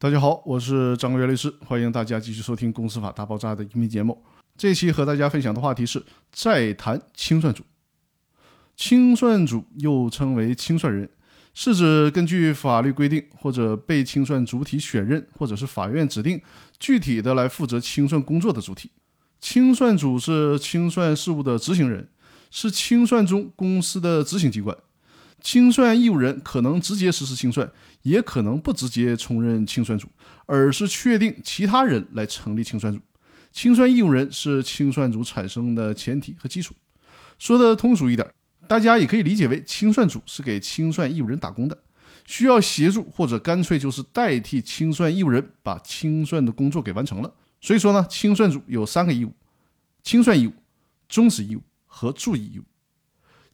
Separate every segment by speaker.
Speaker 1: 大家好，我是张国月律师，欢迎大家继续收听《公司法大爆炸》的音频节目。这期和大家分享的话题是再谈清算组。清算组又称为清算人，是指根据法律规定或者被清算主体选任或者是法院指定，具体的来负责清算工作的主体。清算组是清算事务的执行人，是清算中公司的执行机关。清算义务人可能直接实施清算，也可能不直接充任清算组，而是确定其他人来成立清算组。清算义务人是清算组产生的前提和基础。说的通俗一点，大家也可以理解为清算组是给清算义务人打工的，需要协助或者干脆就是代替清算义务人把清算的工作给完成了。所以说呢，清算组有三个义务：清算义务、终止义务和注意义务。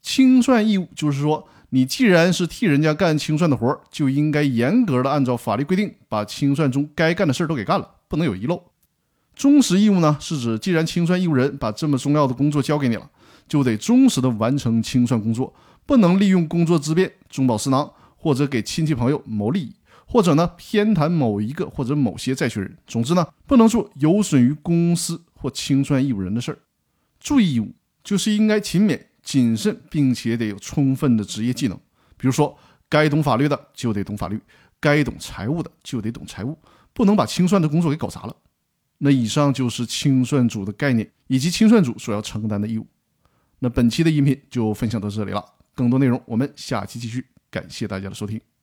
Speaker 1: 清算义务就是说。你既然是替人家干清算的活儿，就应该严格的按照法律规定，把清算中该干的事儿都给干了，不能有遗漏。忠实义务呢，是指既然清算义务人把这么重要的工作交给你了，就得忠实的完成清算工作，不能利用工作之便中饱私囊，或者给亲戚朋友谋利益，或者呢偏袒某一个或者某些债权人。总之呢，不能做有损于公司或清算义务人的事儿。注意义务就是应该勤勉。谨慎，并且得有充分的职业技能。比如说，该懂法律的就得懂法律，该懂财务的就得懂财务，不能把清算的工作给搞砸了。那以上就是清算组的概念以及清算组所要承担的义务。那本期的音频就分享到这里了，更多内容我们下期继续。感谢大家的收听。